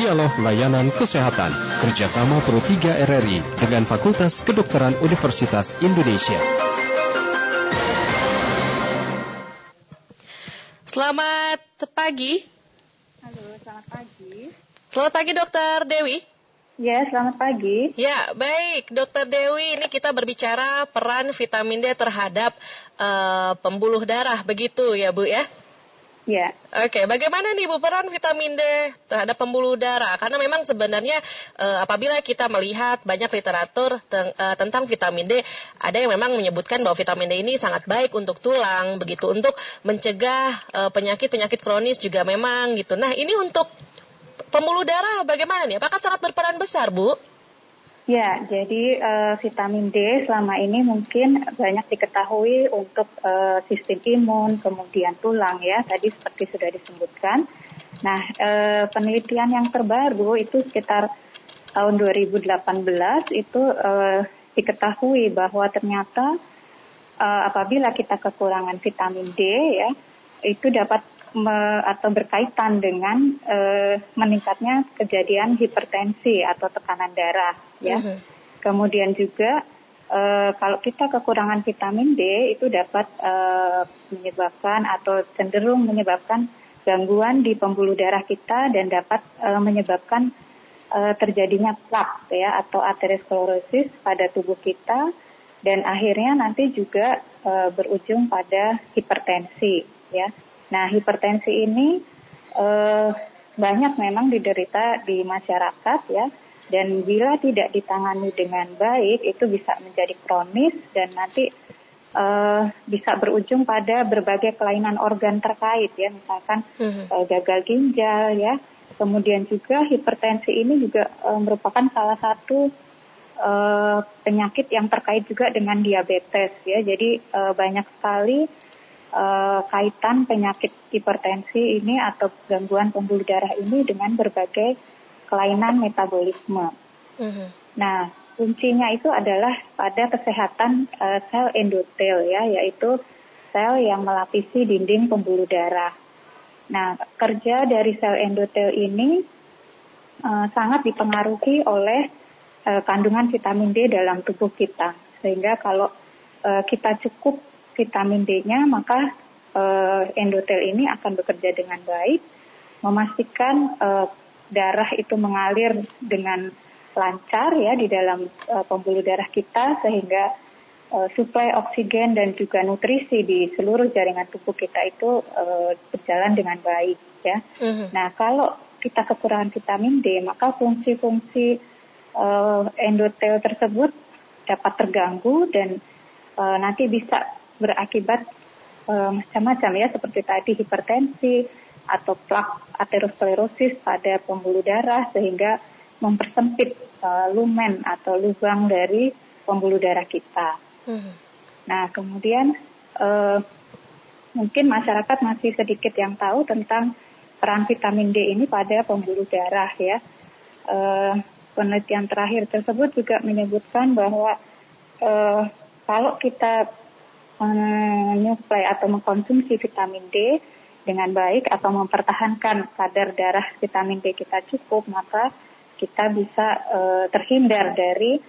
Dialog Layanan Kesehatan kerjasama Pro 3 RRI dengan Fakultas Kedokteran Universitas Indonesia. Selamat pagi. Halo, selamat pagi. Selamat pagi Dokter Dewi. Ya, selamat pagi. Ya, baik, Dokter Dewi. Ini kita berbicara peran vitamin D terhadap uh, pembuluh darah, begitu ya, Bu ya? Ya. Oke, bagaimana nih Bu peran vitamin D terhadap pembuluh darah? Karena memang sebenarnya uh, apabila kita melihat banyak literatur ten, uh, tentang vitamin D, ada yang memang menyebutkan bahwa vitamin D ini sangat baik untuk tulang, begitu untuk mencegah penyakit-penyakit uh, kronis juga memang gitu. Nah, ini untuk pembuluh darah bagaimana nih? Apakah sangat berperan besar, Bu? Ya, jadi uh, vitamin D selama ini mungkin banyak diketahui untuk uh, sistem imun, kemudian tulang ya, tadi seperti sudah disebutkan. Nah, uh, penelitian yang terbaru itu sekitar tahun 2018 itu uh, diketahui bahwa ternyata uh, apabila kita kekurangan vitamin D ya, itu dapat me, atau berkaitan dengan e, meningkatnya kejadian hipertensi atau tekanan darah ya. Uh-huh. Kemudian juga e, kalau kita kekurangan vitamin D itu dapat e, menyebabkan atau cenderung menyebabkan gangguan di pembuluh darah kita dan dapat e, menyebabkan e, terjadinya plak ya atau aterosklerosis pada tubuh kita dan akhirnya nanti juga e, berujung pada hipertensi ya. Nah, hipertensi ini eh, banyak memang diderita di masyarakat ya, dan bila tidak ditangani dengan baik itu bisa menjadi kronis dan nanti eh, bisa berujung pada berbagai kelainan organ terkait ya, misalkan eh, gagal ginjal ya, kemudian juga hipertensi ini juga eh, merupakan salah satu eh, penyakit yang terkait juga dengan diabetes ya, jadi eh, banyak sekali uh, kaitan penyakit hipertensi ini atau gangguan pembuluh darah ini dengan berbagai kelainan metabolisme. Uh-huh. Nah, kuncinya itu adalah pada kesehatan uh, sel endotel ya, yaitu sel yang melapisi dinding pembuluh darah. Nah, kerja dari sel endotel ini uh, sangat dipengaruhi oleh uh, kandungan vitamin D dalam tubuh kita. Sehingga kalau uh, kita cukup vitamin D-nya, maka uh, endotel ini akan bekerja dengan baik, memastikan uh, darah itu mengalir dengan lancar ya di dalam uh, pembuluh darah kita sehingga uh, suplai oksigen dan juga nutrisi di seluruh jaringan tubuh kita itu uh, berjalan dengan baik ya. Uh-huh. Nah kalau kita kekurangan vitamin D maka fungsi-fungsi uh, endotel tersebut dapat terganggu dan uh, nanti bisa berakibat uh, macam-macam ya seperti tadi hipertensi atau plak aterosklerosis pada pembuluh darah sehingga mempersempit uh, lumen atau lubang dari pembuluh darah kita. Hmm. Nah kemudian uh, mungkin masyarakat masih sedikit yang tahu tentang peran vitamin D ini pada pembuluh darah ya. Uh, penelitian terakhir tersebut juga menyebutkan bahwa uh, kalau kita menyuplai atau mengkonsumsi vitamin D dengan baik atau mempertahankan kadar darah vitamin D kita cukup, maka kita bisa uh, terhindar dari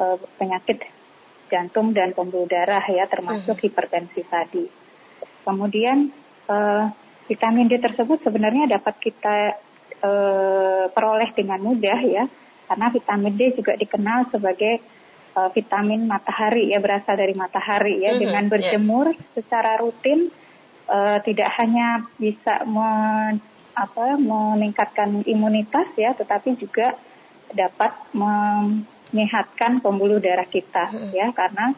uh, penyakit jantung dan pembuluh darah ya, termasuk hmm. hipertensi tadi. Kemudian uh, vitamin D tersebut sebenarnya dapat kita uh, peroleh dengan mudah ya, karena vitamin D juga dikenal sebagai uh, vitamin matahari ya berasal dari matahari ya mm -hmm, dengan berjemur yeah. secara rutin uh, tidak hanya bisa men, apa meningkatkan imunitas ya tetapi juga dapat menyehatkan pembuluh darah kita mm -hmm. ya karena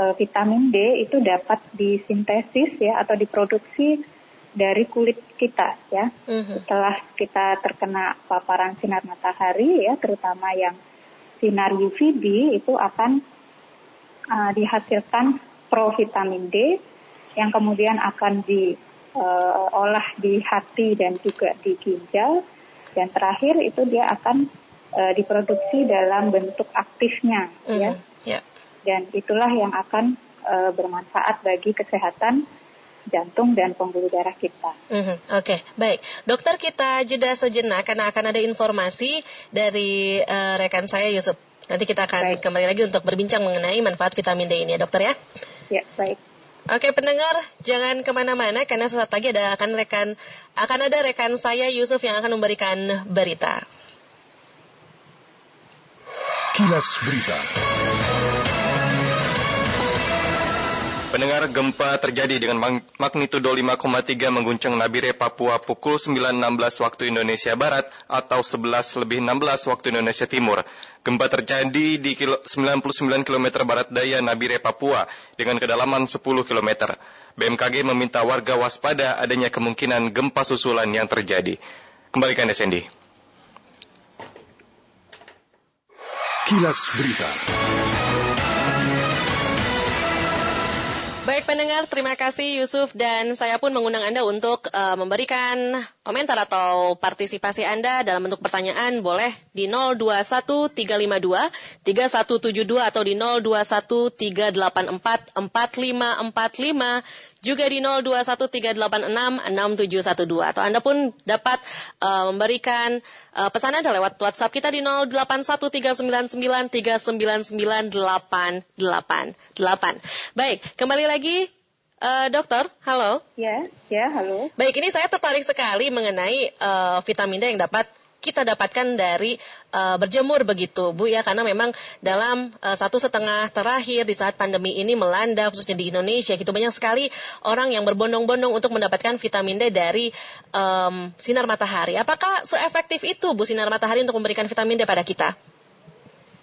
uh, vitamin D itu dapat disintesis ya atau diproduksi dari kulit kita ya mm -hmm. setelah kita terkena paparan sinar matahari ya terutama yang sinar UVB itu akan uh, dihasilkan provitamin D yang kemudian akan diolah uh, di hati dan juga di ginjal. Dan terakhir itu dia akan uh, diproduksi dalam bentuk aktifnya mm, ya. Yeah. dan itulah yang akan uh, bermanfaat bagi kesehatan jantung dan pembuluh darah kita. Mm-hmm. Oke, okay. baik. Dokter kita jeda sejenak karena akan ada informasi dari uh, rekan saya Yusuf. Nanti kita akan baik. kembali lagi untuk berbincang mengenai manfaat vitamin D ini ya dokter ya. Ya, baik. Oke pendengar, jangan ke mana-mana karena sesaat lagi ada akan rekan akan ada rekan saya Yusuf yang akan memberikan berita. Kilas Berita. Pendengar gempa terjadi dengan magnitudo 5,3 mengguncang Nabire, Papua pukul 9.16 waktu Indonesia Barat atau 11 lebih 16 waktu Indonesia Timur. Gempa terjadi di 99 km barat daya Nabire, Papua dengan kedalaman 10 km. BMKG meminta warga waspada adanya kemungkinan gempa susulan yang terjadi. Kembalikan Desendi. Kilas Berita. Pendengar, terima kasih Yusuf dan saya pun mengundang Anda untuk uh, memberikan komentar atau partisipasi Anda dalam bentuk pertanyaan boleh di 021352 3172 atau di 021384 4545 juga di 0213866712 atau Anda pun dapat uh, memberikan uh, pesan Anda lewat WhatsApp kita di 081399399888. Baik, kembali lagi Uh, dokter, halo. Ya, ya, halo. Baik, ini saya tertarik sekali mengenai uh, vitamin D yang dapat kita dapatkan dari uh, berjemur begitu Bu ya karena memang dalam uh, satu setengah terakhir di saat pandemi ini melanda khususnya di Indonesia gitu banyak sekali orang yang berbondong-bondong untuk mendapatkan vitamin D dari um, sinar matahari. Apakah seefektif itu Bu sinar matahari untuk memberikan vitamin D pada kita?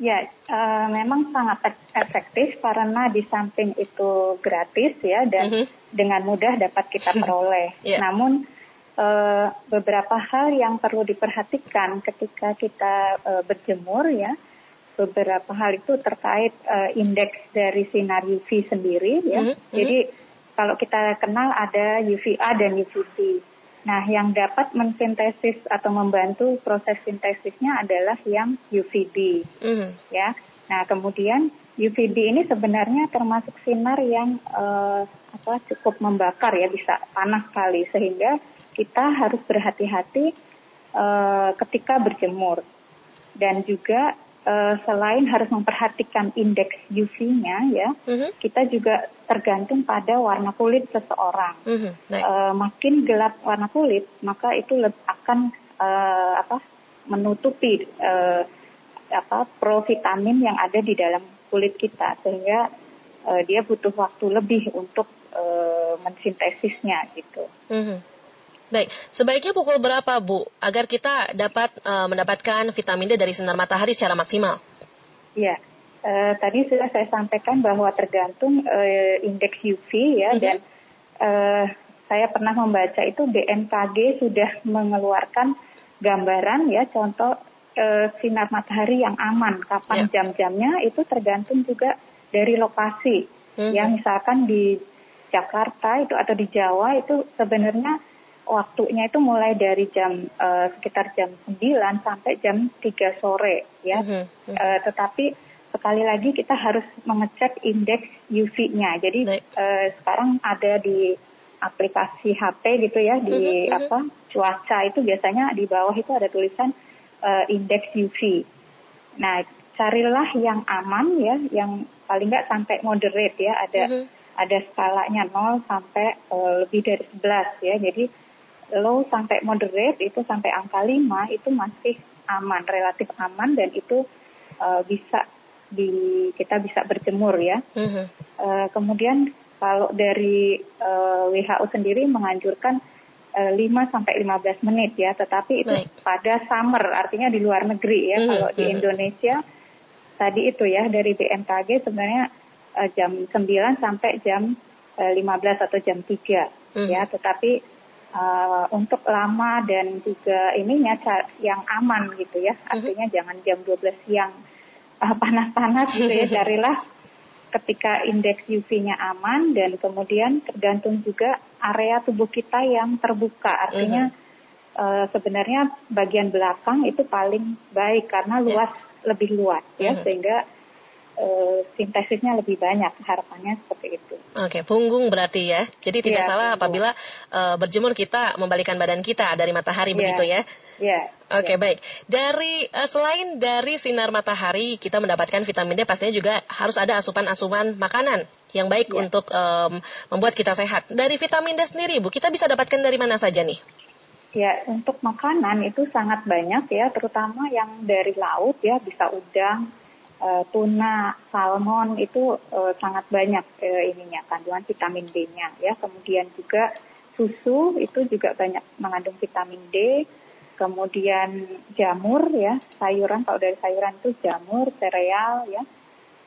Ya, uh, memang sangat efektif karena di samping itu gratis ya dan mm -hmm. dengan mudah dapat kita peroleh. yeah. Namun uh, beberapa hal yang perlu diperhatikan ketika kita uh, berjemur ya. Beberapa hal itu terkait uh, indeks dari sinar UV sendiri ya. Mm -hmm. Jadi kalau kita kenal ada UVA dan UVB. Nah, yang dapat mensintesis atau membantu proses sintesisnya adalah yang UVB, mm -hmm. ya. Nah, kemudian UVB ini sebenarnya termasuk sinar yang uh, apa cukup membakar ya, bisa panas sekali sehingga kita harus berhati-hati uh, ketika berjemur dan juga uh, selain harus memperhatikan indeks UV-nya ya, mm-hmm. kita juga tergantung pada warna kulit seseorang. Mm-hmm. Uh, makin gelap warna kulit, maka itu akan uh, apa menutupi uh, apa provitamin yang ada di dalam kulit kita sehingga uh, dia butuh waktu lebih untuk uh, mensintesisnya gitu. Mm-hmm. Baik, sebaiknya pukul berapa Bu agar kita dapat uh, mendapatkan vitamin D dari sinar matahari secara maksimal? Ya, uh, tadi sudah saya sampaikan bahwa tergantung uh, indeks UV ya mm -hmm. dan uh, saya pernah membaca itu BMKG sudah mengeluarkan gambaran ya contoh uh, sinar matahari yang aman kapan yeah. jam-jamnya itu tergantung juga dari lokasi. Mm -hmm. Yang misalkan di Jakarta itu atau di Jawa itu sebenarnya waktunya itu mulai dari jam uh, sekitar jam 9 sampai jam 3 sore ya. Mm -hmm. uh, tetapi sekali lagi kita harus mengecek indeks UV-nya. Jadi uh, sekarang ada di aplikasi HP gitu ya di mm -hmm. apa cuaca itu biasanya di bawah itu ada tulisan uh, indeks UV. Nah, carilah yang aman ya, yang paling nggak sampai moderate ya, ada mm -hmm. ada skalanya 0 sampai uh, lebih dari 11 ya. Jadi low sampai moderate itu sampai angka 5 itu masih aman, relatif aman dan itu uh, bisa di kita bisa berjemur ya. Mm-hmm. Uh, kemudian kalau dari uh, eh, WHO sendiri menganjurkan uh, 5 sampai 15 menit ya, tetapi itu Baik. pada summer artinya di luar negeri ya. Mm-hmm. Kalau di mhm. Indonesia tadi itu ya dari BMKG sebenarnya uh, jam 9 sampai jam uh, 15 atau jam 3 mm-hmm. ya, tetapi uh, untuk lama dan juga ininya yang aman gitu ya. Mhm. Artinya mm-hmm. jangan jam 12 siang uh, panas-panas gitu ya. Carilah ketika indeks UV-nya aman dan kemudian tergantung juga area tubuh kita yang terbuka. Artinya mm-hmm. uh, sebenarnya bagian belakang itu paling baik karena ya. luas yeah. lebih luas ya mm-hmm. sehingga uh, sintesisnya lebih banyak. Harapannya seperti itu. Oke, punggung berarti ya. Jadi tidak Iya, salah punggung. apabila uh, berjemur kita membalikan badan kita dari matahari Iya. begitu ya. Ya. Oke baik. Dari eh, selain dari sinar matahari kita mendapatkan vitamin D pastinya juga harus ada asupan-asupan makanan yang baik Ya. untuk em, membuat kita sehat. Dari vitamin D sendiri Bu, kita bisa dapatkan dari mana saja nih? Ya, untuk makanan itu sangat banyak ya, terutama yang dari laut ya, bisa udang, eh, tuna, salmon itu eh, sangat banyak eh, ininya kandungan vitamin D-nya ya. Kemudian juga susu itu juga banyak mengandung vitamin D. Kemudian jamur ya, sayuran kalau dari sayuran itu jamur, sereal ya.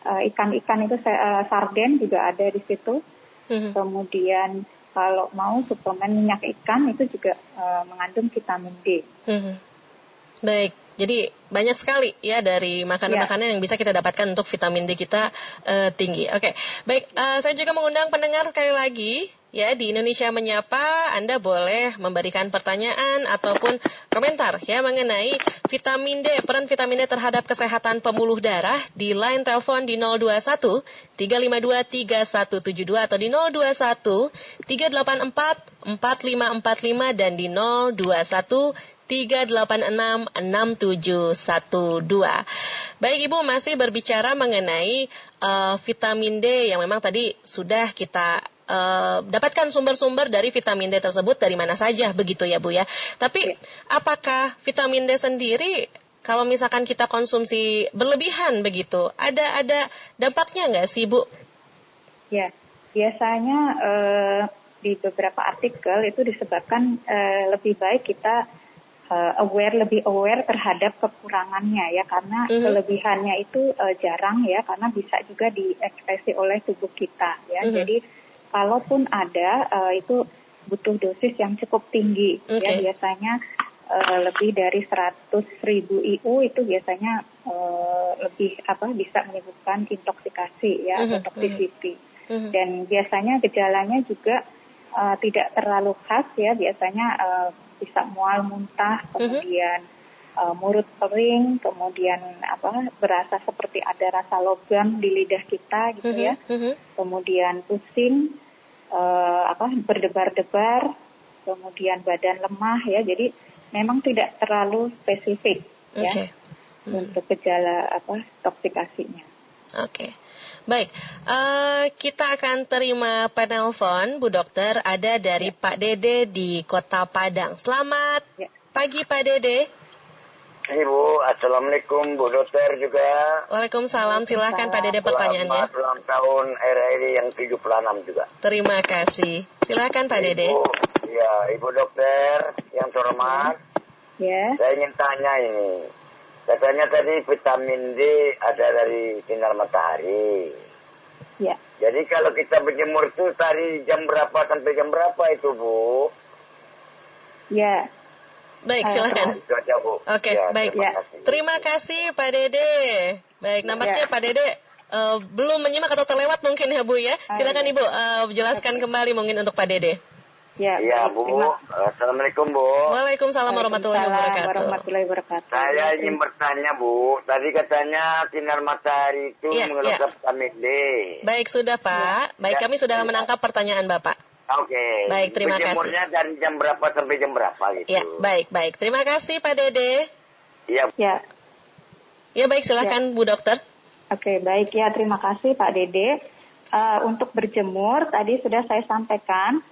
Ikan-ikan itu se- eh, sarden juga ada di situ. Mhm. Kemudian kalau mau suplemen minyak ikan itu juga eh, mengandung vitamin D. Mhm. Baik, jadi banyak sekali ya dari makanan-makanan yang bisa kita dapatkan untuk vitamin D kita eh, tinggi. Oke, baik. eh, saya juga mengundang pendengar sekali lagi ya di Indonesia menyapa. Anda boleh memberikan pertanyaan ataupun komentar ya mengenai vitamin D, peran vitamin D terhadap kesehatan pembuluh darah di line telepon di 021 352 3172 atau di 021 384 4545 dan di 021 386 6712. Baik Ibu masih berbicara mengenai eh, vitamin D yang memang tadi sudah kita eh, dapatkan sumber-sumber dari vitamin D tersebut dari mana saja begitu ya Bu ya. Tapi apakah vitamin D sendiri kalau misalkan kita konsumsi berlebihan begitu, ada ada dampaknya nggak sih Bu? Ya, biasanya eh, di beberapa artikel itu disebabkan eh, lebih baik kita eh, aware lebih aware terhadap kekurangannya ya karena Mhm. kelebihannya itu eh, jarang ya karena bisa juga diekspresi oleh tubuh kita ya. Mhm. Jadi kalaupun ada eh, itu butuh dosis yang cukup tinggi ya Oke. biasanya eh, lebih dari 100 ribu IU itu biasanya eh, lebih apa bisa menyebabkan intoksikasi ya atau Mhm, toxicity Mhm. dan biasanya gejalanya juga uh, tidak terlalu khas ya biasanya uh, bisa mual muntah kemudian uh, mulut kering kemudian apa berasa seperti ada rasa logam di lidah kita gitu ya Mhm, mhm. kemudian pusing uh, apa berdebar-debar kemudian badan lemah ya jadi memang tidak terlalu spesifik ya Oke. Mhm. untuk gejala apa toksikasinya Oke. Baik, eh, kita akan terima penelpon Bu Dokter ada dari Pak Dede di Kota Padang. Selamat Ya. pagi Pak Dede. Ibu, Assalamualaikum Bu Dokter juga. Waalaikumsalam. Silahkan Pak Dede pertanyaannya. Selamat ulang tahun RRI yang 76 juga. Terima kasih. Silahkan Pak Dede. Ibu, ya, Ibu Dokter yang terhormat, ya saya ingin tanya ini. Katanya tadi vitamin D ada dari sinar matahari. ya Jadi kalau kita berjemur itu dari jam berapa sampai jam berapa itu Bu? ya Baik, Eh, silakan. Itu aja Bu. Oke, Ya, baik. Terima Ya. kasih. Terima kasih Pak Dede. Baik, nampaknya Ya. Pak Dede eh, belum menyimak atau terlewat mungkin ya Bu ya. Ah, Silakan ya. Ibu eh, jelaskan kembali mungkin untuk Pak Dede. Ya, Iya baik, Bu. terima- Assalamualaikum Bu. Waalaikumsalam warahmatullahi wabarakatuh. warahmatullahi wabarakatuh. Saya Ya, ingin bertanya Bu, tadi katanya sinar matahari itu Iya, mengandung vitamin D. Baik sudah Pak. Baik Ya. kami sudah menangkap pertanyaan Bapak. Oke. Baik, terima kasih. Berjemurnya dari jam berapa sampai jam berapa gitu? Ya, baik baik. Terima kasih Pak Dede. Iya. Ya, Ya baik silakan Bu Dokter. oke baik ya terima kasih Pak Dede. Eh, untuk berjemur tadi sudah saya sampaikan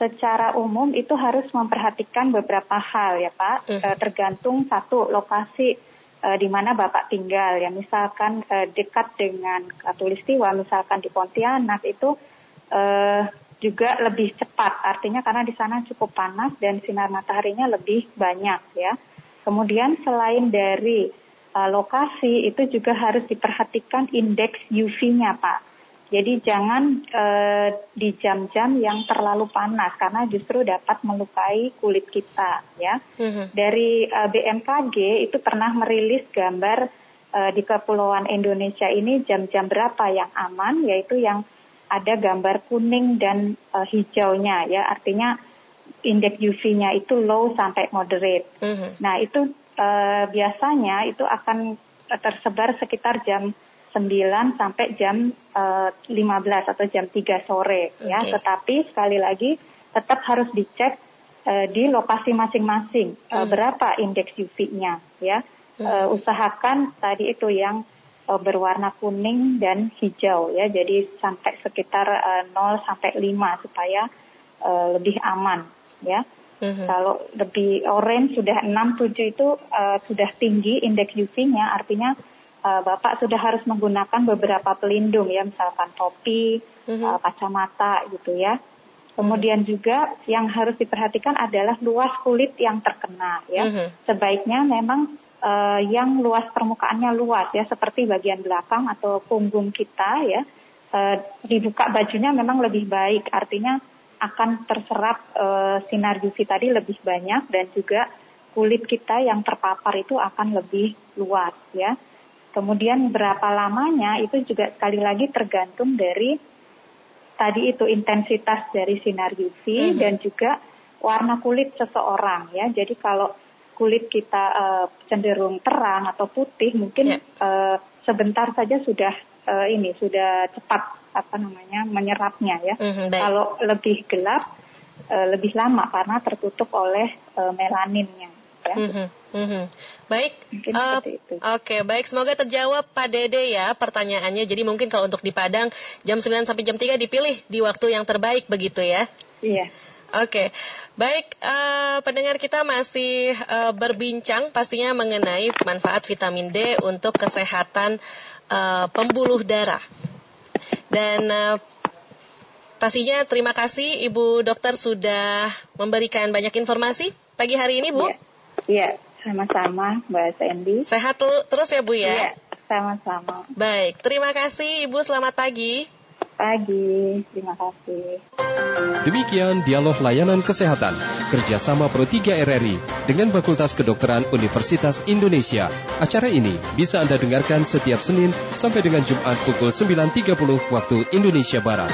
secara umum itu harus memperhatikan beberapa hal ya Pak. Eh, tergantung satu lokasi eh, di mana Bapak tinggal ya. Misalkan eh, dekat dengan Katulistiwa, misalkan di Pontianak itu eh, juga lebih cepat. Artinya karena di sana cukup panas dan sinar mataharinya lebih banyak ya. Kemudian selain dari uh, lokasi itu juga harus diperhatikan indeks UV-nya Pak. Jadi jangan uh, di jam-jam yang terlalu panas karena justru dapat melukai kulit kita ya. Mhm. Dari uh, BMKG itu pernah merilis gambar uh, di kepulauan Indonesia ini jam-jam berapa yang aman yaitu yang ada gambar kuning dan uh, hijaunya ya artinya indeks UV-nya itu low sampai moderate. Mhm. Nah itu eh, biasanya itu akan tersebar sekitar jam 9 sampai jam uh, eh, 15 atau jam 3 sore okay. ya. Tetapi sekali lagi tetap harus dicek uh, di lokasi masing-masing hmm. uh, berapa indeks UV-nya ya. Hmm. Uh, usahakan tadi itu yang uh, berwarna kuning dan hijau ya. Jadi sampai sekitar uh, 0 sampai 5 supaya uh, lebih aman ya. hmm Kalau lebih orange sudah 6 7 itu uh, sudah tinggi indeks UV-nya artinya uh, Bapak sudah harus menggunakan beberapa pelindung ya, misalkan topi, mm-hmm. uh, kacamata gitu ya. Kemudian mm-hmm. juga yang harus diperhatikan adalah luas kulit yang terkena ya. Mm-hmm. Sebaiknya memang uh, yang luas permukaannya luas ya, seperti bagian belakang atau punggung kita ya. Uh, dibuka bajunya memang lebih baik, artinya akan terserap uh, sinar UV tadi lebih banyak dan juga kulit kita yang terpapar itu akan lebih luas ya. Kemudian berapa lamanya itu juga sekali lagi tergantung dari tadi itu intensitas dari sinar UV mm-hmm. dan juga warna kulit seseorang ya. Jadi kalau kulit kita uh, cenderung terang atau putih mungkin yeah. Ya. uh, sebentar saja sudah uh, ini sudah cepat apa namanya menyerapnya ya. Mm-hmm, kalau lebih gelap uh, lebih lama karena tertutup oleh uh, melaninnya ya. Mm-hmm. Mm-hmm. Baik, uh, oke okay, baik semoga terjawab Pak Dede ya pertanyaannya. Jadi mungkin kalau untuk di Padang jam 9 sampai jam 3 dipilih di waktu yang terbaik begitu ya? Iya. Oke, okay. baik uh, pendengar kita masih uh, berbincang pastinya mengenai manfaat vitamin D untuk kesehatan uh, pembuluh darah. Dan uh, pastinya terima kasih Ibu Dokter sudah memberikan banyak informasi pagi hari ini Bu. Iya. Iya, sama-sama Mbak Sandy. Sehat terus ya Bu ya? Iya, sama-sama. Baik, terima kasih Ibu, selamat pagi. Pagi, terima kasih. Demikian dialog layanan kesehatan kerjasama Pro 3 RRI dengan Fakultas Kedokteran Universitas Indonesia. Acara ini bisa Anda dengarkan setiap Senin sampai dengan Jumat pukul 9.30 waktu Indonesia Barat.